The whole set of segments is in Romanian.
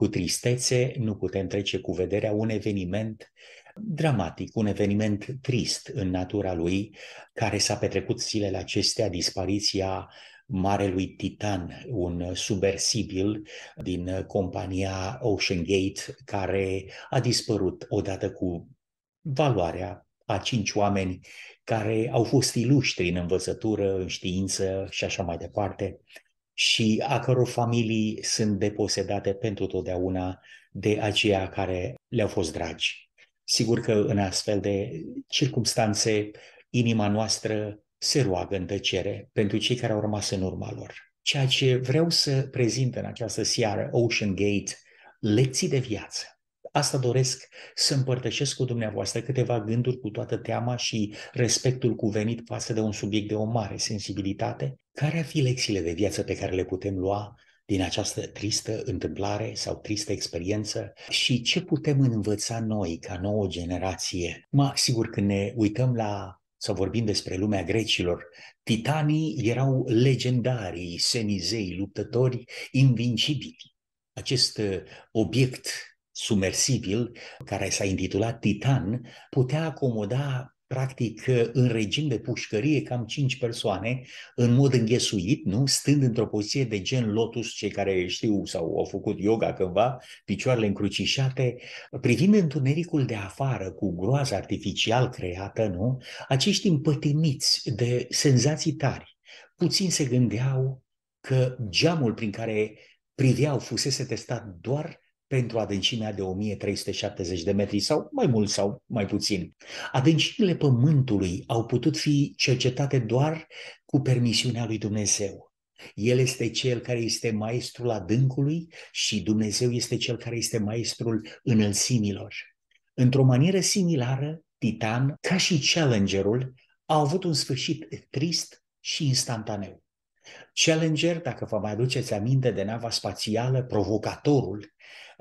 cu tristețe nu putem trece cu vederea un eveniment dramatic, un eveniment trist în natura lui, care s-a petrecut zilele acestea, dispariția marelui Titan, un submersibil din compania Ocean Gate, care a dispărut odată cu valoarea a cinci oameni care au fost iluștri în învățătură, în știință și așa mai departe, și a căror familii sunt deposedate pentru totdeauna de aceia care le-au fost dragi. Sigur că în astfel de circumstanțe, inima noastră se roagă în tăcere pentru cei care au rămas în urma lor. Ceea ce vreau să prezint în această seară, Ocean Gate, lecții de viață. Asta doresc să împărtășesc cu dumneavoastră câteva gânduri cu toată teama și respectul cuvenit față de un subiect de o mare sensibilitate. Care ar fi lecțiile de viață pe care le putem lua din această tristă întâmplare sau tristă experiență și ce putem învăța noi ca nouă generație. Mă, sigur, când ne uităm la sau vorbim despre lumea grecilor, titanii erau legendarii, semizei, luptători invincibili. Acest uh, obiect sumersibil, care s-a intitulat Titan, putea acomoda practic în regim de pușcărie cam cinci persoane, în mod înghesuit, nu? stând într-o poziție de gen lotus, cei care știu sau au făcut yoga cândva, picioarele încrucișate, privind întunericul de afară cu groaza artificial creată, nu? acești împătimiți de senzații tari, puțin se gândeau că geamul prin care priveau fusese testat doar pentru adâncimea de 1370 de metri sau mai mult sau mai puțin. Adâncimile pământului au putut fi cercetate doar cu permisiunea lui Dumnezeu. El este cel care este maestrul adâncului și Dumnezeu este cel care este maestrul înălțimilor. Într-o manieră similară, Titan, ca și Challengerul, a avut un sfârșit trist și instantaneu. Challenger, dacă vă mai aduceți aminte de nava spațială, provocatorul,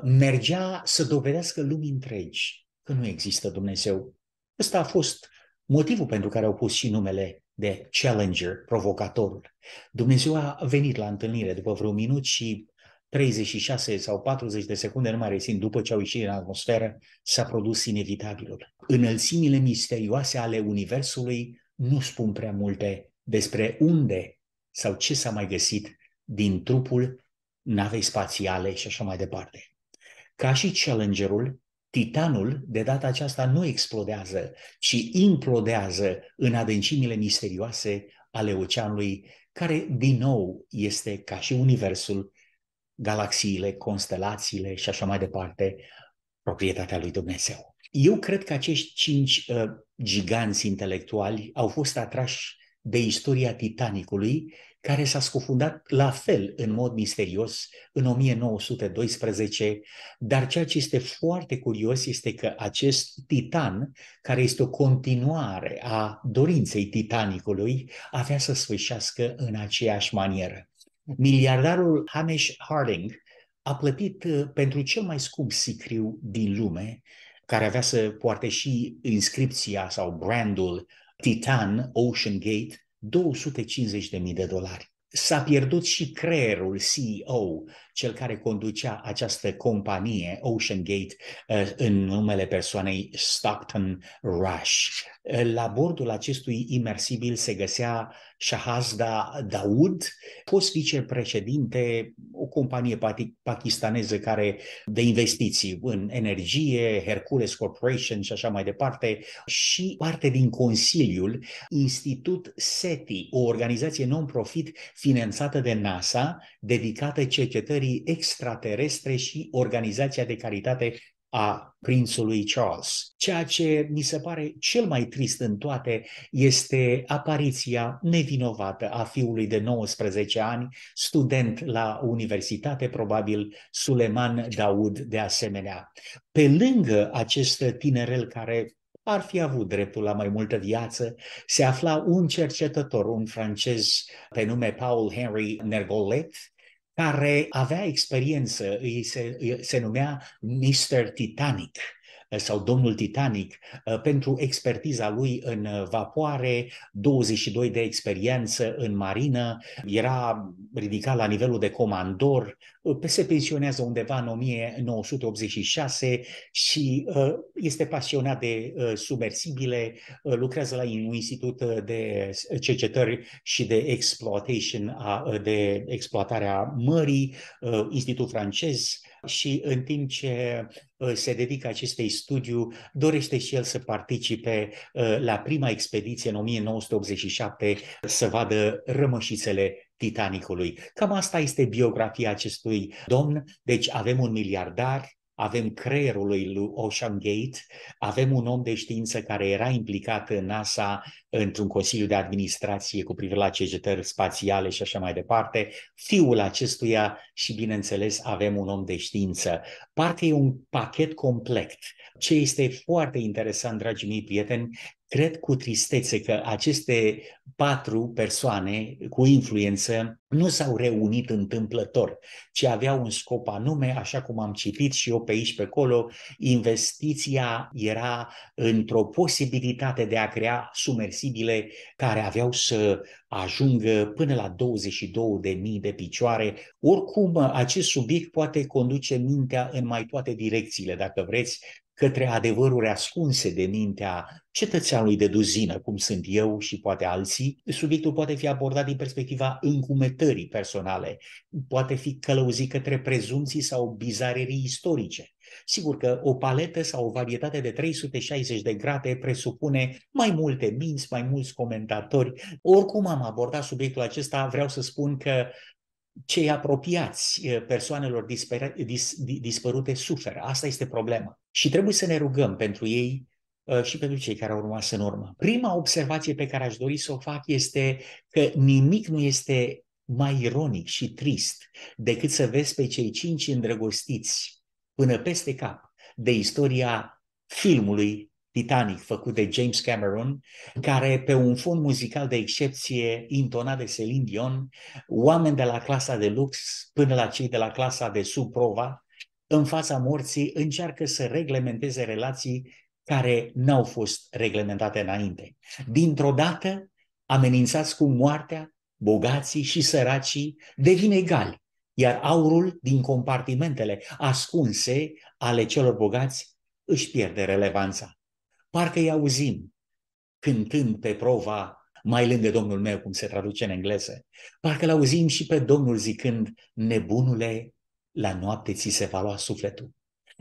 mergea să dovedească lumii întregi că nu există Dumnezeu. Ăsta a fost motivul pentru care au pus și numele de Challenger, provocatorul. Dumnezeu a venit la întâlnire după vreo minut și 36 sau 40 de secunde, nu mai rețin, după ce au ieșit în atmosferă, s-a produs inevitabilul. Înălțimile misterioase ale Universului nu spun prea multe despre unde sau ce s-a mai găsit din trupul navei spațiale și așa mai departe. Ca și Challengerul, Titanul de data aceasta nu explodează, ci implodează în adâncimile misterioase ale oceanului, care din nou este ca și Universul, galaxiile, constelațiile și așa mai departe, proprietatea lui Dumnezeu. Eu cred că acești cinci uh, giganți intelectuali au fost atrași de istoria Titanicului care s-a scufundat la fel în mod misterios în 1912, dar ceea ce este foarte curios este că acest titan, care este o continuare a dorinței titanicului, avea să sfârșească în aceeași manieră. Miliardarul Hamish Harding a plătit uh, pentru cel mai scump sicriu din lume, care avea să poarte și inscripția sau brandul Titan Ocean Gate 250.000 de dolari. S-a pierdut și creierul CEO, cel care conducea această companie, Ocean Gate, uh, în numele persoanei Stockton Rush. Uh, la bordul acestui imersibil se găsea Shahazda Daoud, fost vicepreședinte, o companie pakistaneză care de investiții în energie, Hercules Corporation și așa mai departe, și parte din Consiliul Institut SETI, o organizație non-profit finanțată de NASA, dedicată cercetării extraterestre și Organizația de Caritate a prințului Charles. Ceea ce mi se pare cel mai trist în toate este apariția nevinovată a fiului de 19 ani, student la universitate, probabil Suleman Daud de asemenea. Pe lângă acest tinerel care ar fi avut dreptul la mai multă viață, se afla un cercetător, un francez pe nume Paul Henry Nergolet, care avea experiență, îi se, se numea Mr. Titanic, sau domnul Titanic pentru expertiza lui în vapoare, 22 de experiență în marină, era ridicat la nivelul de comandor, se pensionează undeva în 1986 și este pasionat de submersibile, lucrează la un institut de cercetări și de exploitation, de exploatarea mării, institut francez, și în timp ce uh, se dedică acestei studiu, dorește și el să participe uh, la prima expediție în 1987 să vadă rămășițele Titanicului. Cam asta este biografia acestui domn. Deci avem un miliardar, avem creierul lui Ocean Gate, avem un om de știință care era implicat în NASA într-un consiliu de administrație cu privire la cercetări spațiale și așa mai departe, fiul acestuia și, bineînțeles, avem un om de știință. Parcă e un pachet complet. Ce este foarte interesant, dragii mei prieteni, cred cu tristețe că aceste patru persoane cu influență nu s-au reunit întâmplător, ci aveau un scop anume, așa cum am citit și eu pe aici pe acolo, investiția era într-o posibilitate de a crea sumersibile care aveau să ajungă până la 22.000 de picioare. Oricum, acest subiect poate conduce mintea în mai toate direcțiile, dacă vreți, către adevăruri ascunse de mintea cetățeanului de duzină, cum sunt eu și poate alții, subiectul poate fi abordat din perspectiva încumetării personale, poate fi călăuzit către prezumții sau bizarerii istorice. Sigur că o paletă sau o varietate de 360 de grade presupune mai multe minți, mai mulți comentatori. Oricum am abordat subiectul acesta, vreau să spun că cei apropiați persoanelor dispera, dis, dispărute suferă. Asta este problema. Și trebuie să ne rugăm pentru ei și pentru cei care au rămas în urmă. Prima observație pe care aș dori să o fac este că nimic nu este mai ironic și trist decât să vezi pe cei cinci îndrăgostiți până peste cap de istoria filmului Titanic, făcut de James Cameron, care pe un fond muzical de excepție intonat de Celine Dion, oameni de la clasa de lux până la cei de la clasa de subprova, în fața morții, încearcă să reglementeze relații care n-au fost reglementate înainte. Dintr-o dată, amenințați cu moartea, bogații și săracii devin egali, iar aurul din compartimentele ascunse ale celor bogați își pierde relevanța. Parcă îi auzim cântând pe prova mai lângă Domnul meu, cum se traduce în engleză. Parcă l auzim și pe Domnul zicând, nebunule, la noapte ți se va lua sufletul.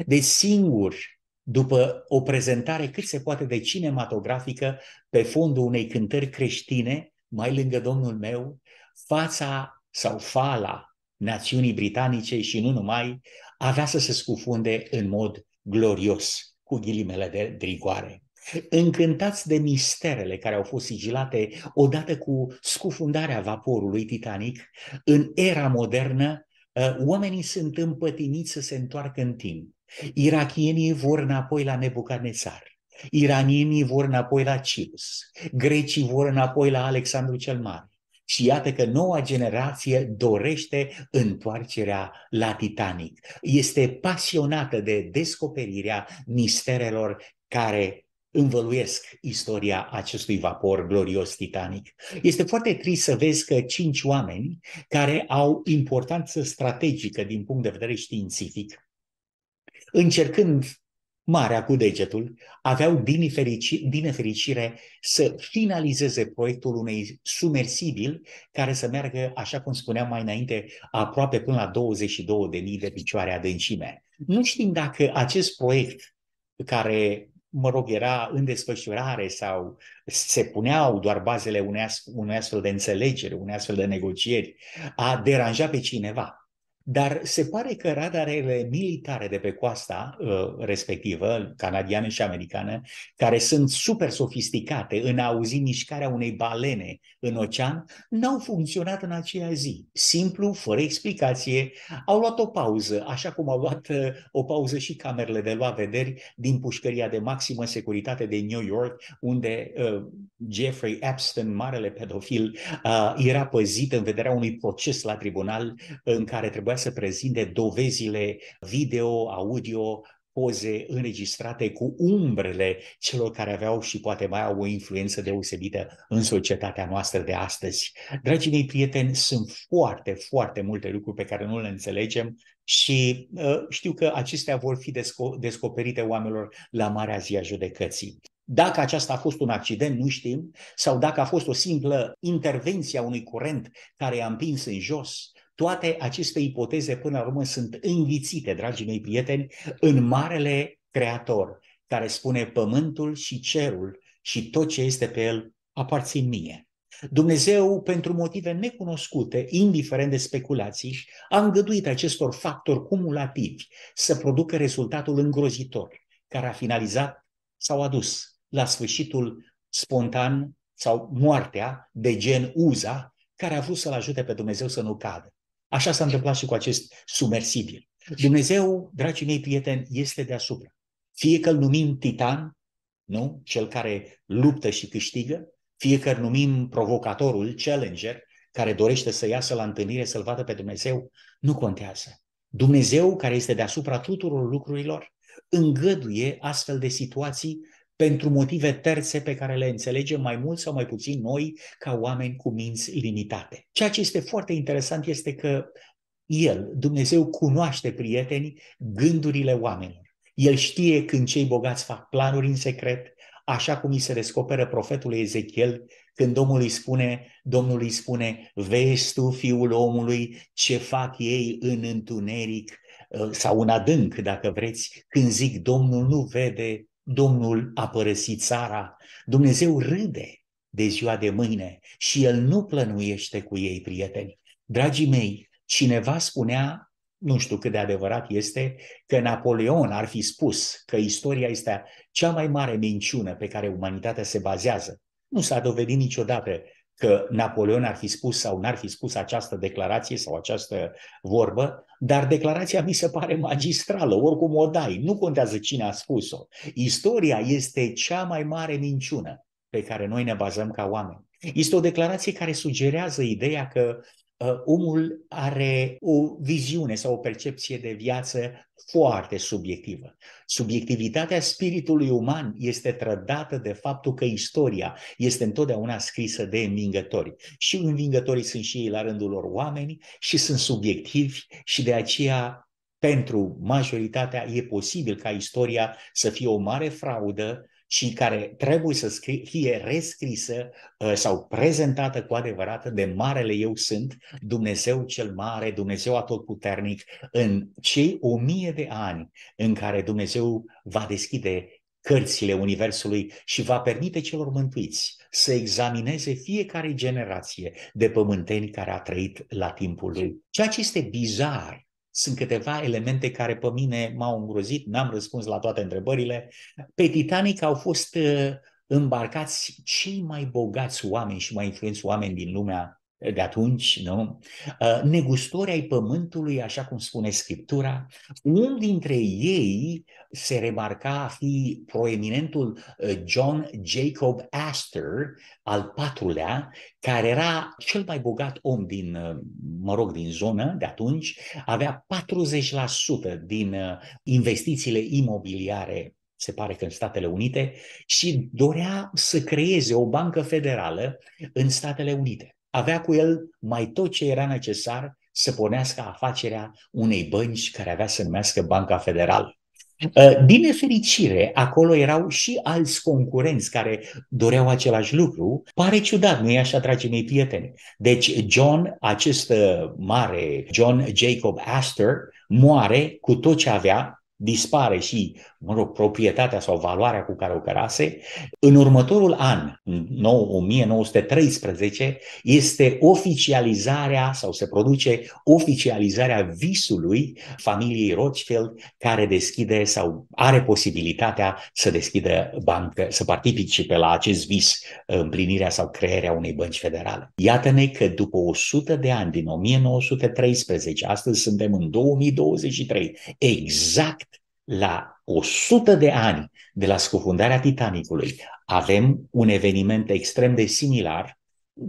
De singur, după o prezentare cât se poate de cinematografică pe fondul unei cântări creștine, mai lângă Domnul meu, fața sau fala națiunii britanice și nu numai, avea să se scufunde în mod glorios cu ghilimele de drigoare. Încântați de misterele care au fost sigilate odată cu scufundarea vaporului Titanic, în era modernă, ă, oamenii sunt împătimiți să se întoarcă în timp. Irachienii vor înapoi la Nebucadnețar. Iranienii vor înapoi la Cirus, grecii vor înapoi la Alexandru cel Mare. Și iată că noua generație dorește întoarcerea la Titanic. Este pasionată de descoperirea misterelor care învăluiesc istoria acestui vapor glorios Titanic. Este foarte trist să vezi că cinci oameni care au importanță strategică din punct de vedere științific, încercând marea cu degetul, aveau din, neferici, din nefericire să finalizeze proiectul unei sumersibil care să meargă, așa cum spuneam mai înainte, aproape până la 22.000 de picioare adâncime. Nu știm dacă acest proiect care mă rog, era în desfășurare sau se puneau doar bazele unei, unei astfel de înțelegere, unei astfel de negocieri, a deranjat pe cineva. Dar se pare că radarele militare de pe coasta uh, respectivă, canadiană și americană, care sunt super sofisticate în a auzi mișcarea unei balene în ocean, n-au funcționat în aceea zi. Simplu, fără explicație, au luat o pauză, așa cum au luat uh, o pauză și camerele de luat vederi din pușcăria de maximă securitate de New York, unde uh, Jeffrey Epstein, marele pedofil, uh, era păzit în vederea unui proces la tribunal în care trebuia să prezinte dovezile video, audio, poze înregistrate cu umbrele celor care aveau și poate mai au o influență deosebită în societatea noastră de astăzi. Dragii mei prieteni, sunt foarte, foarte multe lucruri pe care nu le înțelegem și uh, știu că acestea vor fi desco- descoperite oamenilor la Marea Zi a Judecății. Dacă aceasta a fost un accident, nu știm, sau dacă a fost o simplă intervenție a unui curent care i-a împins în jos, toate aceste ipoteze până la urmă sunt înghițite, dragii mei prieteni, în marele creator, care spune pământul și cerul și tot ce este pe el aparțin mie. Dumnezeu, pentru motive necunoscute, indiferent de speculații, a îngăduit acestor factori cumulativi să producă rezultatul îngrozitor, care a finalizat sau a dus la sfârșitul spontan sau moartea de gen Uza, care a vrut să-l ajute pe Dumnezeu să nu cadă. Așa s-a întâmplat și cu acest submersibil. Dumnezeu, dragii mei prieteni, este deasupra. Fie că îl numim titan, nu? cel care luptă și câștigă, fie că îl numim provocatorul, challenger, care dorește să iasă la întâlnire, să-L vadă pe Dumnezeu, nu contează. Dumnezeu, care este deasupra tuturor lucrurilor, îngăduie astfel de situații pentru motive terțe pe care le înțelegem mai mult sau mai puțin noi ca oameni cu minți limitate. Ceea ce este foarte interesant este că El, Dumnezeu, cunoaște prietenii, gândurile oamenilor. El știe când cei bogați fac planuri în secret, așa cum îi se descoperă profetul Ezechiel când Domnul îi spune, Domnul îi spune, vezi tu, fiul omului, ce fac ei în întuneric uh, sau în adânc, dacă vreți, când zic Domnul nu vede, Domnul a părăsit țara, Dumnezeu râde de ziua de mâine și El nu plănuiește cu ei, prieteni. Dragii mei, cineva spunea, nu știu cât de adevărat este, că Napoleon ar fi spus că istoria este cea mai mare minciună pe care umanitatea se bazează. Nu s-a dovedit niciodată că Napoleon ar fi spus sau n-ar fi spus această declarație sau această vorbă, dar declarația mi se pare magistrală, oricum o dai, nu contează cine a spus-o. Istoria este cea mai mare minciună pe care noi ne bazăm ca oameni. Este o declarație care sugerează ideea că uh, omul are o viziune sau o percepție de viață foarte subiectivă. Subiectivitatea spiritului uman este trădată de faptul că istoria este întotdeauna scrisă de învingători. Și învingătorii sunt și ei la rândul lor oameni și sunt subiectivi și de aceea pentru majoritatea e posibil ca istoria să fie o mare fraudă și care trebuie să fie rescrisă uh, sau prezentată cu adevărat de Marele Eu Sunt, Dumnezeu cel Mare, Dumnezeu Atotputernic, în cei o mie de ani în care Dumnezeu va deschide cărțile Universului și va permite celor mântuiți să examineze fiecare generație de pământeni care a trăit la timpul lui. Ceea ce este bizar sunt câteva elemente care pe mine m-au îngrozit, n-am răspuns la toate întrebările. Pe Titanic au fost uh, îmbarcați cei mai bogați oameni și mai influenți oameni din lumea de atunci, nu? Uh, negustori ai pământului, așa cum spune Scriptura, unul dintre ei se remarca a fi proeminentul uh, John Jacob Astor, al patrulea, care era cel mai bogat om din, uh, mă rog, din zonă de atunci, avea 40% din investițiile imobiliare se pare că în Statele Unite, și dorea să creeze o bancă federală în Statele Unite avea cu el mai tot ce era necesar să pornească afacerea unei bănci care avea să numească Banca Federală. Ă, din nefericire, acolo erau și alți concurenți care doreau același lucru. Pare ciudat, nu e așa, dragii mei prieteni? Deci John, acest mare John Jacob Astor, moare cu tot ce avea, dispare și, mă rog, proprietatea sau valoarea cu care operase, în următorul an, 1913, este oficializarea sau se produce oficializarea visului familiei Rothschild care deschide sau are posibilitatea să deschidă bancă, să participe la acest vis, împlinirea sau crearea unei bănci federale. Iată-ne că după 100 de ani, din 1913, astăzi suntem în 2023, exact la 100 de ani de la scufundarea Titanicului, avem un eveniment extrem de similar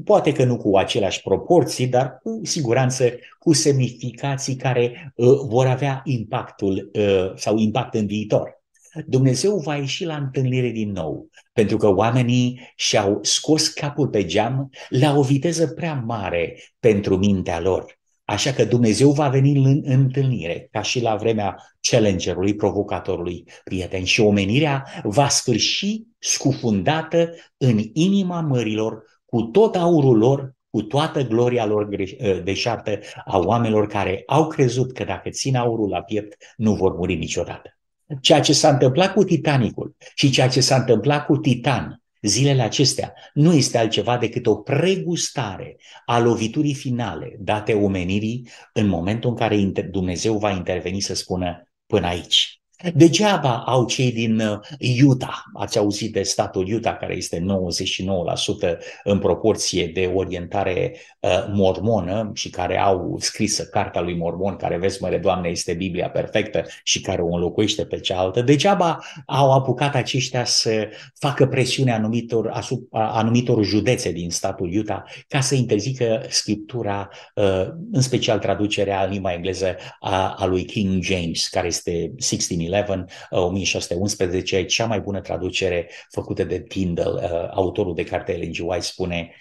poate că nu cu aceleași proporții, dar cu siguranță cu semnificații care uh, vor avea impactul uh, sau impact în viitor. Dumnezeu va ieși la întâlnire din nou, pentru că oamenii și-au scos capul pe geam la o viteză prea mare pentru mintea lor. Așa că Dumnezeu va veni în întâlnire, ca și la vremea challengerului, provocatorului prieten. Și omenirea va sfârși scufundată în inima mărilor, cu tot aurul lor, cu toată gloria lor ă, deșartă a oamenilor care au crezut că dacă țin aurul la piept, nu vor muri niciodată. Ceea ce s-a întâmplat cu Titanicul și ceea ce s-a întâmplat cu Titan zilele acestea nu este altceva decât o pregustare a loviturii finale date omenirii în momentul în care Dumnezeu va interveni să spună până aici. Degeaba au cei din uh, Utah, ați auzit de statul Utah, care este 99% în proporție de orientare uh, mormonă și care au scrisă cartea lui mormon, care, vezi, măre Doamne, este Biblia perfectă și care o înlocuiește pe cealaltă. Degeaba au apucat aceștia să facă presiune anumitor, asupra, anumitor județe din statul Utah ca să interzică scriptura, uh, în special traducerea în limba engleză a, a lui King James, care este 16 11, 1611, cea mai bună traducere făcută de Tyndall, uh, autorul de carte Ellen G. White, spune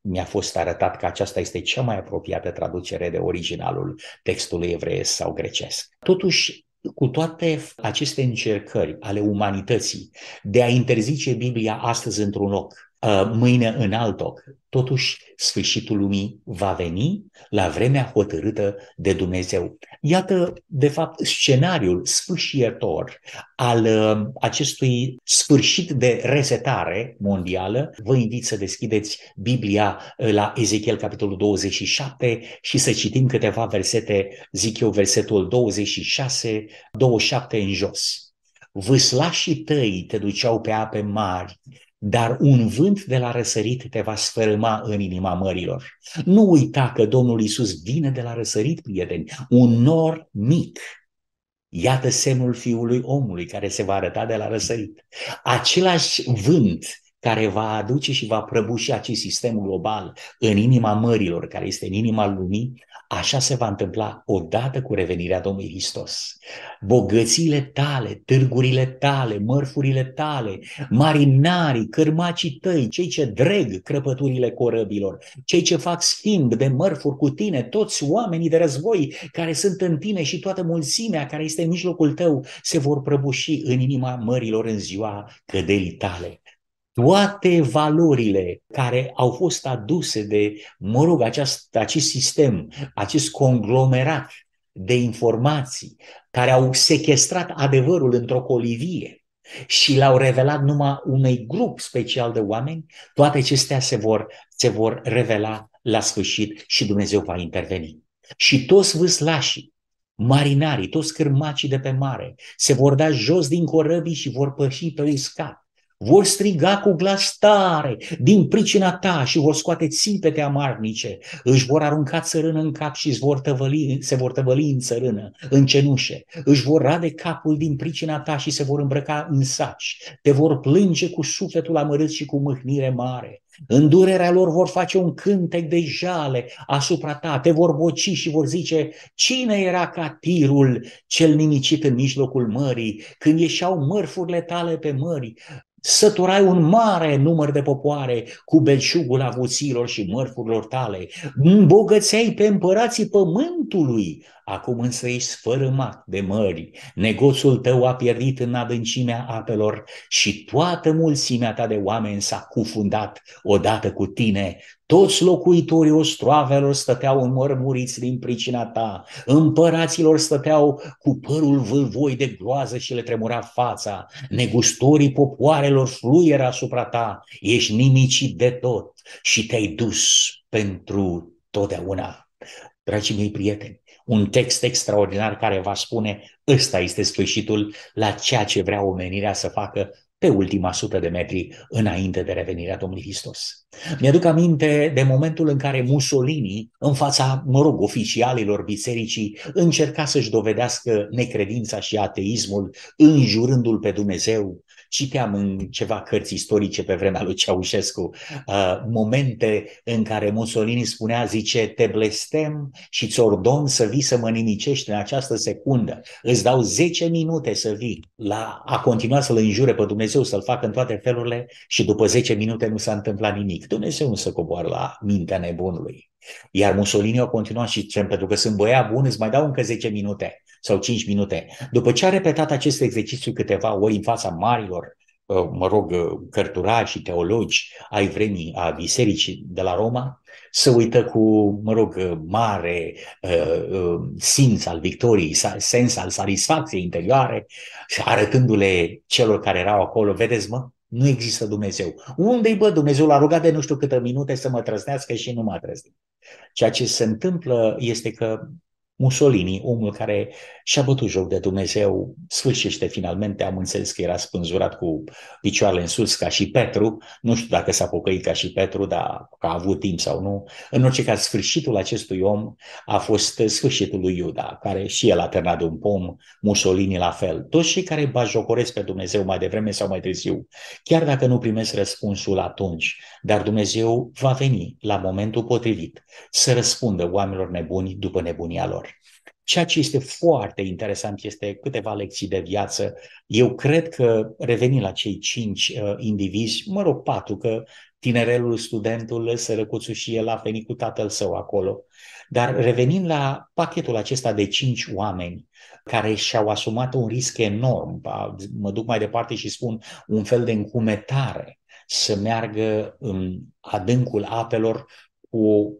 mi-a fost arătat că aceasta este cea mai apropiată traducere de originalul textului evreiesc sau grecesc. Totuși, cu toate aceste încercări ale umanității de a interzice Biblia astăzi într-un loc, Uh, mâine în alt loc. Totuși, sfârșitul lumii va veni la vremea hotărâtă de Dumnezeu. Iată, de fapt, scenariul sfârșietor al uh, acestui sfârșit de resetare mondială. Vă invit să deschideți Biblia uh, la Ezechiel, capitolul 27 și să citim câteva versete, zic eu, versetul 26, 27 în jos. Vâslașii tăi te duceau pe ape mari, dar un vânt de la răsărit te va sfărâma în inima mărilor. Nu uita că Domnul Isus vine de la răsărit, prieteni, un nor mic. Iată semnul Fiului omului care se va arăta de la răsărit. Același vânt care va aduce și va prăbuși acest sistem global în inima mărilor, care este în inima lumii, așa se va întâmpla odată cu revenirea Domnului Hristos. Bogățiile tale, târgurile tale, mărfurile tale, marinarii, cărmacii tăi, cei ce dreg crăpăturile corăbilor, cei ce fac schimb de mărfuri cu tine, toți oamenii de război care sunt în tine și toată mulțimea care este în mijlocul tău se vor prăbuși în inima mărilor în ziua căderii tale toate valorile care au fost aduse de, mă rog, acest, acest sistem, acest conglomerat de informații care au sequestrat adevărul într-o colivie și l-au revelat numai unui grup special de oameni, toate acestea se vor, se vor revela la sfârșit și Dumnezeu va interveni. Și toți vâslașii, marinarii, toți cârmacii de pe mare se vor da jos din corăbii și vor păși pe uscat vor striga cu glas tare din pricina ta și vor scoate țipete amarnice, își vor arunca țărână în cap și vor tăvăli, se vor tăvăli în țărână, în cenușe, își vor rade capul din pricina ta și se vor îmbrăca în saci, te vor plânge cu sufletul amărât și cu mâhnire mare. În durerea lor vor face un cântec de jale asupra ta, te vor boci și vor zice, cine era ca tirul cel nimicit în mijlocul mării, când ieșeau mărfurile tale pe mări, Săturai un mare număr de popoare cu belșugul avuților și mărfurilor tale. Îmbogățeai pe împărații pământului. Acum însă ești sfărâmat de mări. Negoțul tău a pierdit în adâncimea apelor și toată mulțimea ta de oameni s-a cufundat odată cu tine. Toți locuitorii ostroavelor stăteau înmărmuriți din pricina ta, împăraților stăteau cu părul vâlvoi de groază și le tremura fața, negustorii popoarelor fluieră asupra ta, ești nimicit de tot și te-ai dus pentru totdeauna. Dragii mei prieteni, un text extraordinar care va spune ăsta este sfârșitul la ceea ce vrea omenirea să facă pe ultima sută de metri înainte de revenirea Domnului Hristos. Mi-aduc aminte de momentul în care Mussolini, în fața, mă rog, oficialilor bisericii, încerca să-și dovedească necredința și ateismul, înjurându-l pe Dumnezeu, Citeam în ceva cărți istorice pe vremea lui Ceaușescu uh, momente în care Mussolini spunea, zice, te blestem și ți ordon să vii să mă nimicești în această secundă. Îți dau 10 minute să vii. La, a continuat să-L înjure pe Dumnezeu, să-L facă în toate felurile și după 10 minute nu s-a întâmplat nimic. Dumnezeu nu se coboară la mintea nebunului. Iar Mussolini a continuat și zice, pentru că sunt băiat bun, îți mai dau încă 10 minute sau 5 minute. După ce a repetat acest exercițiu câteva ori în fața marilor, uh, mă rog, uh, cărturari și teologi ai vremii a bisericii de la Roma, să uită cu, mă rog, uh, mare uh, simț al victoriei, sens al satisfacției interioare, arătându-le celor care erau acolo, vedeți mă, nu există Dumnezeu. Unde-i bă Dumnezeu? L-a rugat de nu știu câte minute să mă trăsnească și nu m-a trăsnit. Ceea ce se întâmplă este că Mussolini, omul care și-a bătut joc de Dumnezeu, sfârșește finalmente, am înțeles că era spânzurat cu picioarele în sus ca și Petru, nu știu dacă s-a pocăit ca și Petru, dar că a avut timp sau nu. În orice caz, sfârșitul acestui om a fost sfârșitul lui Iuda, care și el a ternat de un pom, Mussolini la fel. Toți cei care bajocoresc pe Dumnezeu mai devreme sau mai târziu, chiar dacă nu primesc răspunsul atunci, dar Dumnezeu va veni la momentul potrivit să răspundă oamenilor nebuni după nebunia lor. Ceea ce este foarte interesant este câteva lecții de viață. Eu cred că revenind la cei cinci uh, indivizi, mă rog patru, că tinerelul, studentul, sărăcuțul și el a venit cu tatăl său acolo. Dar revenind la pachetul acesta de cinci oameni care și-au asumat un risc enorm, mă duc mai departe și spun un fel de încumetare să meargă în adâncul apelor cu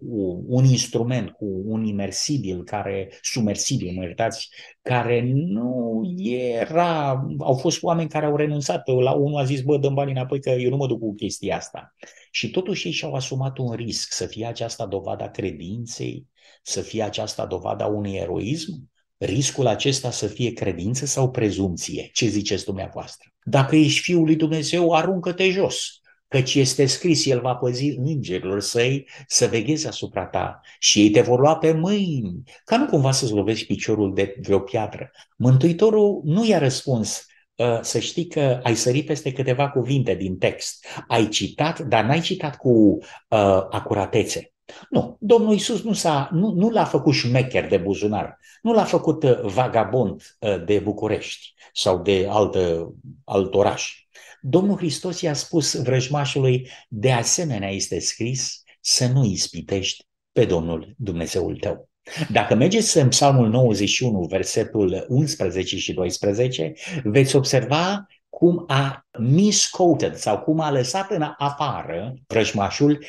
un instrument, cu un imersibil, care, sumersibil, mă iertați, care nu era, au fost oameni care au renunțat, la unul a zis, bă, dăm banii înapoi că eu nu mă duc cu chestia asta. Și totuși ei și-au asumat un risc, să fie aceasta dovada credinței, să fie aceasta dovada unui eroism, riscul acesta să fie credință sau prezumție. Ce ziceți dumneavoastră? Dacă ești Fiul lui Dumnezeu, aruncă-te jos căci este scris, El va păzi îngerilor săi să vegheze asupra ta și ei te vor lua pe mâini, ca nu cumva să-ți lovești piciorul de vreo piatră. Mântuitorul nu i-a răspuns, ă, să știi că ai sărit peste câteva cuvinte din text. Ai citat, dar n-ai citat cu uh, acuratețe. Nu, Domnul Isus nu, s-a, nu, nu l-a făcut șmecher de buzunar, nu l-a făcut ă, vagabond de București sau de altă, alt oraș. Domnul Hristos i-a spus vrăjmașului, de asemenea este scris să nu ispitești pe Domnul Dumnezeul tău. Dacă mergeți în Psalmul 91, versetul 11 și 12, veți observa cum a misquoted sau cum a lăsat în afară vrăjmașul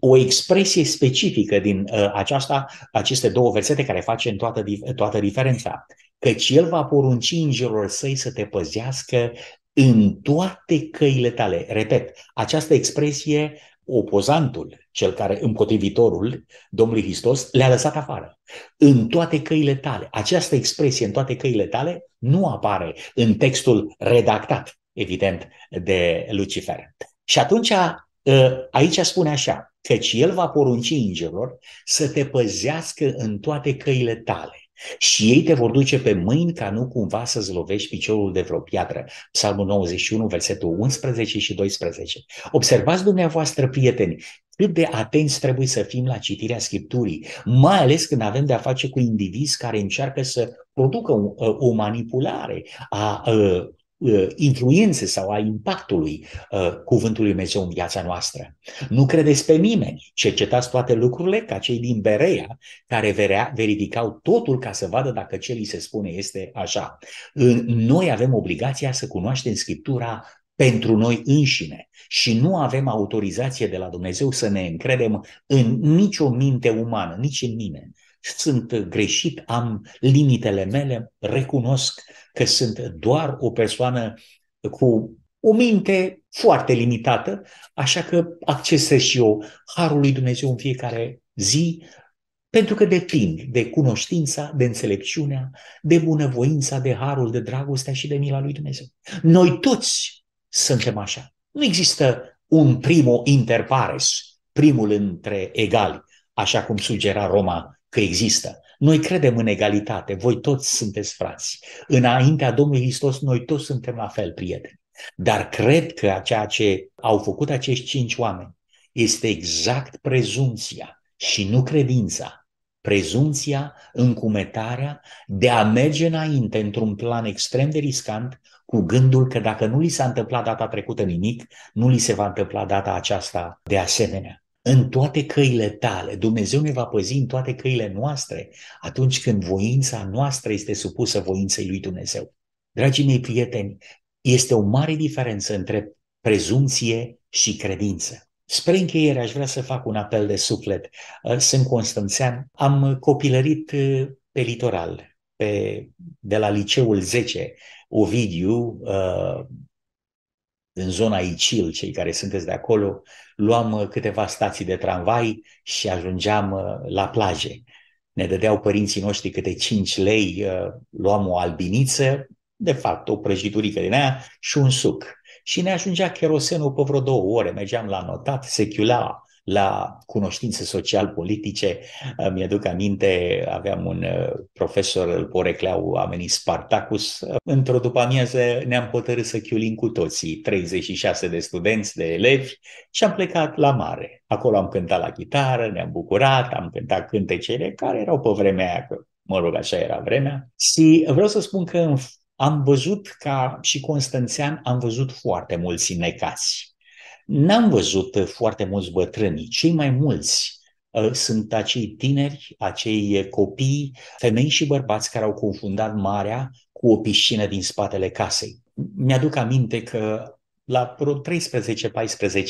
o expresie specifică din uh, aceasta, aceste două versete care face în toată, toată diferența. Căci el va porunci îngerilor săi să te păzească în toate căile tale. Repet, această expresie, opozantul, cel care împotrivitorul Domnului Hristos, le-a lăsat afară. În toate căile tale. Această expresie în toate căile tale nu apare în textul redactat, evident, de Lucifer. Și atunci ă, aici spune așa, căci el va porunci îngerilor să te păzească în toate căile tale. Și ei te vor duce pe mâini ca nu cumva să-ți lovești piciorul de vreo piatră. Psalmul 91, versetul 11 și 12. Observați dumneavoastră, prieteni, cât de atenți trebuie să fim la citirea Scripturii, mai ales când avem de-a face cu indivizi care încearcă să producă o, o manipulare a, a Uh, influențe sau a impactului uh, cuvântului Dumnezeu în viața noastră. Nu credeți pe nimeni, cercetați toate lucrurile ca cei din Berea care verea, verificau totul ca să vadă dacă ce li se spune este așa. Noi avem obligația să cunoaștem Scriptura pentru noi înșine și nu avem autorizație de la Dumnezeu să ne încredem în nicio minte umană, nici în mine. Sunt greșit, am limitele mele, recunosc că sunt doar o persoană cu o minte foarte limitată, așa că accesez și eu Harul lui Dumnezeu în fiecare zi, pentru că depind de cunoștința, de înțelepciunea, de bunăvoința, de harul, de dragostea și de mila lui Dumnezeu. Noi toți suntem așa. Nu există un primo inter pares, primul între egali, așa cum sugera Roma că există. Noi credem în egalitate, voi toți sunteți frați. Înaintea Domnului Hristos, noi toți suntem la fel prieteni. Dar cred că ceea ce au făcut acești cinci oameni este exact prezumția și nu credința. Prezumția, încumetarea de a merge înainte într-un plan extrem de riscant cu gândul că dacă nu li s-a întâmplat data trecută nimic, nu li se va întâmpla data aceasta de asemenea. În toate căile tale, Dumnezeu ne va păzi în toate căile noastre atunci când voința noastră este supusă voinței lui Dumnezeu. Dragii mei prieteni, este o mare diferență între prezumție și credință. Spre încheiere aș vrea să fac un apel de suflet. Uh, sunt constanțean, am copilărit uh, pe litoral, pe, de la liceul 10, Ovidiu, uh, în zona Icil, cei care sunteți de acolo, luam câteva stații de tramvai și ajungeam la plaje. Ne dădeau părinții noștri câte 5 lei, luam o albiniță, de fapt o prăjiturică din aia și un suc. Și ne ajungea cherosenul pe vreo două ore, mergeam la notat, se chiulea la cunoștințe social-politice. Mi-aduc aminte, aveam un uh, profesor, îl porecleau oamenii Spartacus. Într-o după amiază ne-am hotărât să chiulim cu toții, 36 de studenți, de elevi, și am plecat la mare. Acolo am cântat la chitară, ne-am bucurat, am cântat cântecele care erau pe vremea aia, că mă rog, așa era vremea. Și vreau să spun că am văzut ca și Constanțean, am văzut foarte mulți necați. N-am văzut foarte mulți bătrâni, cei mai mulți uh, sunt acei tineri, acei copii, femei și bărbați care au confundat marea cu o piscină din spatele casei. Mi-aduc aminte că la vreo 13-14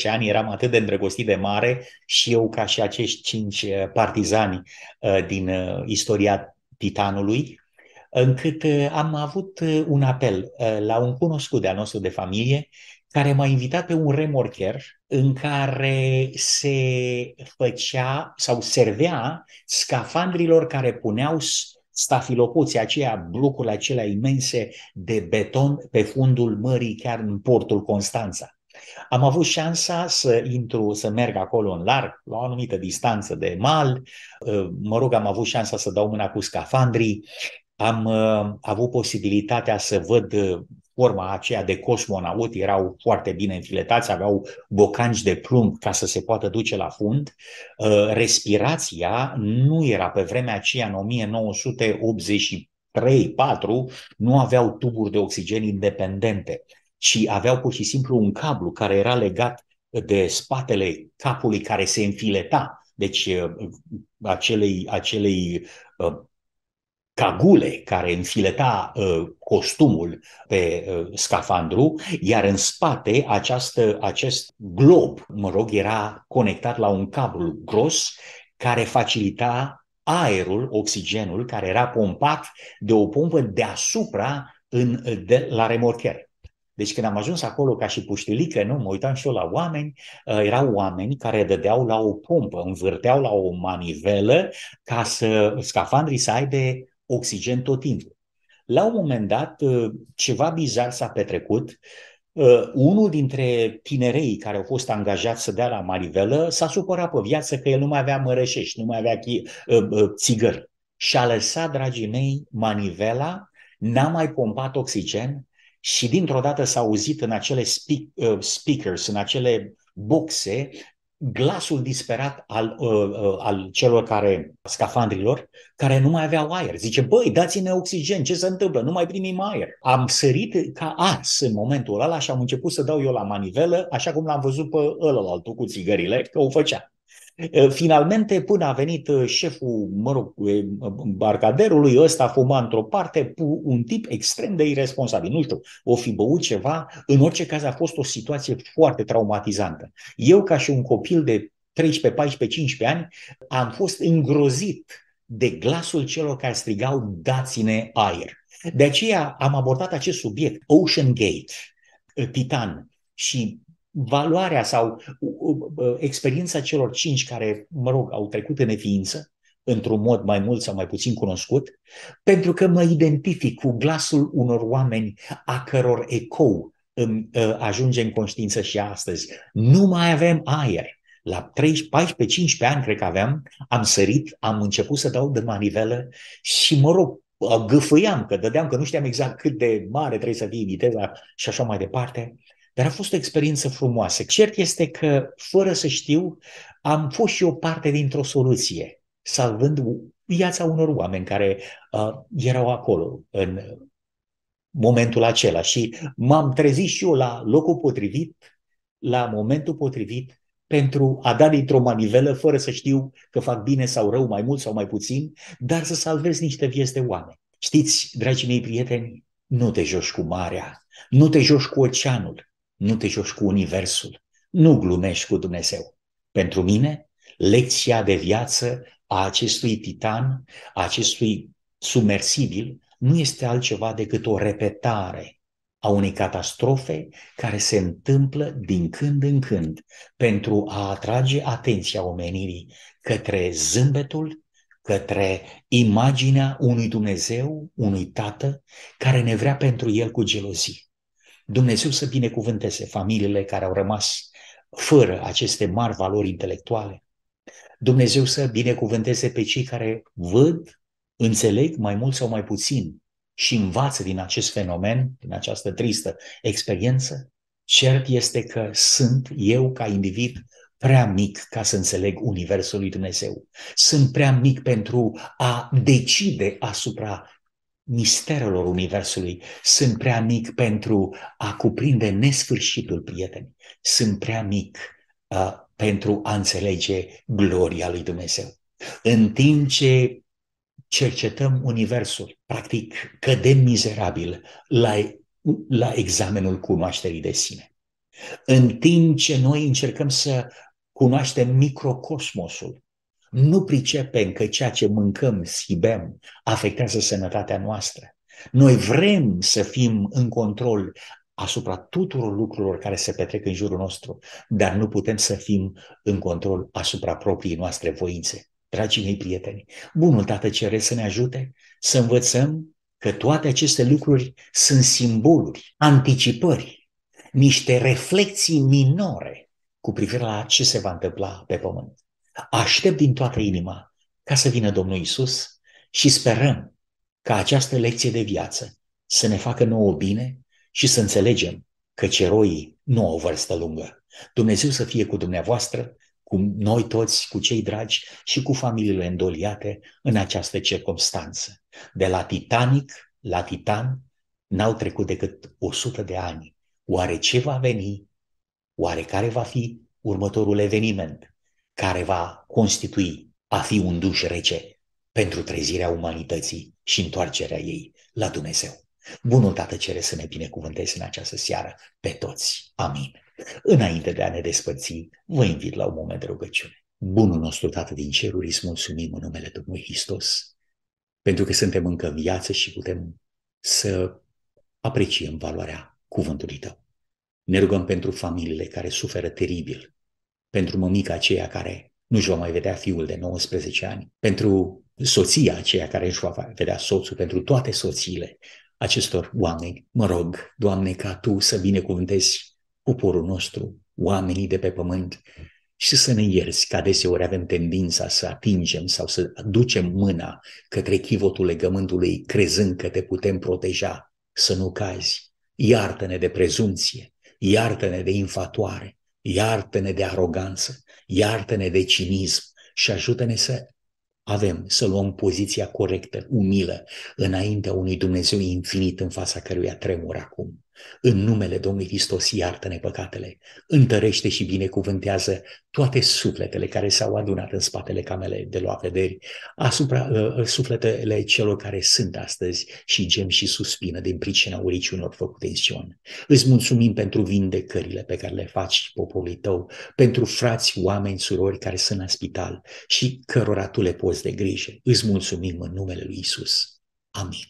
ani eram atât de îndrăgostit de mare și eu ca și acești cinci uh, partizani uh, din istoria Titanului, încât am avut un apel la un cunoscut de-al nostru de familie care m-a invitat pe un remorcher în care se făcea sau servea scafandrilor care puneau stafilopoții, aceia, blocurile acelea imense de beton pe fundul mării, chiar în portul Constanța. Am avut șansa să intru, să merg acolo în larg, la o anumită distanță de mal. Mă rog, am avut șansa să dau mâna cu scafandrii. Am uh, avut posibilitatea să văd forma aceea de cosmonaut, erau foarte bine înfiletați, aveau bocanci de plumb ca să se poată duce la fund. Uh, respirația nu era. Pe vremea aceea, în 1983 4 nu aveau tuburi de oxigen independente, ci aveau pur și simplu un cablu care era legat de spatele capului care se înfileta, deci uh, acelei, acelei uh, cagule care înfileta uh, costumul pe uh, scafandru, iar în spate această, acest glob, mă rog, era conectat la un cablu gros care facilita aerul, oxigenul, care era pompat de o pompă deasupra în, de, la remorcher. Deci când am ajuns acolo ca și puștilică, nu, mă uitam și eu la oameni, uh, erau oameni care dădeau la o pompă, învârteau la o manivelă ca să scafandrii să aibă oxigen tot timpul. La un moment dat, uh, ceva bizar s-a petrecut. Uh, unul dintre tinerei care au fost angajați să dea la marivelă s-a supărat pe viață că el nu mai avea mărășești, nu mai avea uh, țigări. Și a lăsat, dragii mei, manivela, n-a mai pompat oxigen și dintr-o dată s-a auzit în acele speakers, în acele boxe, glasul disperat al, uh, uh, al celor care, scafandrilor, care nu mai aveau aer. Zice, băi, dați-ne oxigen, ce se întâmplă? Nu mai primim aer. Am sărit ca ars în momentul ăla și am început să dau eu la manivelă, așa cum l-am văzut pe ălălaltul cu țigările, că o făcea. Finalmente, până a venit șeful, mă rog, barcaderului, ăsta fuma într-o parte, un tip extrem de irresponsabil. Nu știu, o fi băut ceva, în orice caz a fost o situație foarte traumatizantă. Eu, ca și un copil de 13, 14, 15 ani, am fost îngrozit de glasul celor care strigau dați-ne aer. De aceea am abordat acest subiect, Ocean Gate, Titan, și valoarea sau experiența celor cinci care, mă rog, au trecut în neființă, într-un mod mai mult sau mai puțin cunoscut, pentru că mă identific cu glasul unor oameni a căror ecou ă, ajunge în conștiință și astăzi. Nu mai avem aer. La 14-15 ani, cred că aveam, am sărit, am început să dau de manivelă și, mă rog, gâfâiam, că dădeam, că nu știam exact cât de mare trebuie să fie viteza și așa mai departe. Dar a fost o experiență frumoasă. Cert este că, fără să știu, am fost și o parte dintr-o soluție, salvând viața unor oameni care uh, erau acolo în momentul acela. Și m-am trezit și eu la locul potrivit, la momentul potrivit, pentru a da dintr-o manivelă, fără să știu că fac bine sau rău, mai mult sau mai puțin, dar să salvez niște vieți de oameni. Știți, dragii mei prieteni, nu te joci cu marea, nu te joci cu oceanul, nu te joci cu universul, nu glumești cu Dumnezeu. Pentru mine, lecția de viață a acestui titan, a acestui submersibil, nu este altceva decât o repetare a unei catastrofe care se întâmplă din când în când pentru a atrage atenția omenirii către zâmbetul, către imaginea unui Dumnezeu, unui Tată care ne vrea pentru el cu gelozie. Dumnezeu să binecuvânteze familiile care au rămas fără aceste mari valori intelectuale. Dumnezeu să binecuvânteze pe cei care văd, înțeleg mai mult sau mai puțin și învață din acest fenomen, din această tristă experiență. Cert este că sunt eu ca individ prea mic ca să înțeleg Universul lui Dumnezeu. Sunt prea mic pentru a decide asupra misterelor Universului. Sunt prea mic pentru a cuprinde nesfârșitul, prieteni. Sunt prea mic uh, pentru a înțelege gloria lui Dumnezeu. În timp ce cercetăm Universul, practic cădem mizerabil la, la examenul cunoașterii de sine. În timp ce noi încercăm să cunoaștem microcosmosul, nu pricepem că ceea ce mâncăm, schibem, afectează sănătatea noastră. Noi vrem să fim în control asupra tuturor lucrurilor care se petrec în jurul nostru, dar nu putem să fim în control asupra propriei noastre voințe. Dragii mei prieteni, Bunul Tată cere să ne ajute să învățăm că toate aceste lucruri sunt simboluri, anticipări, niște reflexii minore cu privire la ce se va întâmpla pe pământ. Aștept din toată inima ca să vină Domnul Isus și sperăm ca această lecție de viață să ne facă nouă bine și să înțelegem că ceroii nu au vârstă lungă. Dumnezeu să fie cu dumneavoastră, cu noi toți, cu cei dragi și cu familiile îndoliate în această circunstanță. De la Titanic la Titan n-au trecut decât 100 de ani. Oare ce va veni? Oare care va fi următorul eveniment care va constitui a fi un duș rece pentru trezirea umanității și întoarcerea ei la Dumnezeu? Bunul Tată cere să ne binecuvânteze în această seară pe toți. Amin. Înainte de a ne despărți, vă invit la un moment de rugăciune. Bunul nostru Tată din ceruri, îți mulțumim în numele Domnului Hristos, pentru că suntem încă în viață și putem să apreciem valoarea cuvântului Tău. Ne rugăm pentru familiile care suferă teribil, pentru mămica aceea care nu-și va mai vedea fiul de 19 ani, pentru soția aceea care își va vedea soțul, pentru toate soțiile acestor oameni. Mă rog, Doamne, ca Tu să binecuvântezi poporul nostru, oamenii de pe pământ și să ne ierți că adeseori avem tendința să atingem sau să ducem mâna către chivotul legământului crezând că te putem proteja, să nu cazi. Iartă-ne de prezumție, iartă-ne de infatoare, iartă-ne de aroganță, iartă-ne de cinism și ajută-ne să avem să luăm poziția corectă, umilă, înaintea unui Dumnezeu infinit în fața căruia tremur acum. În numele Domnului Hristos iartă-ne păcatele, întărește și binecuvântează toate sufletele care s-au adunat în spatele camele de lua vederi, asupra uh, uh, sufletele celor care sunt astăzi și gem și suspină din pricina uriciunilor făcute în Sion. Îți mulțumim pentru vindecările pe care le faci poporului tău, pentru frați, oameni, surori care sunt în spital și cărora tu le poți de grijă. Îți mulțumim în numele lui Isus. Amin.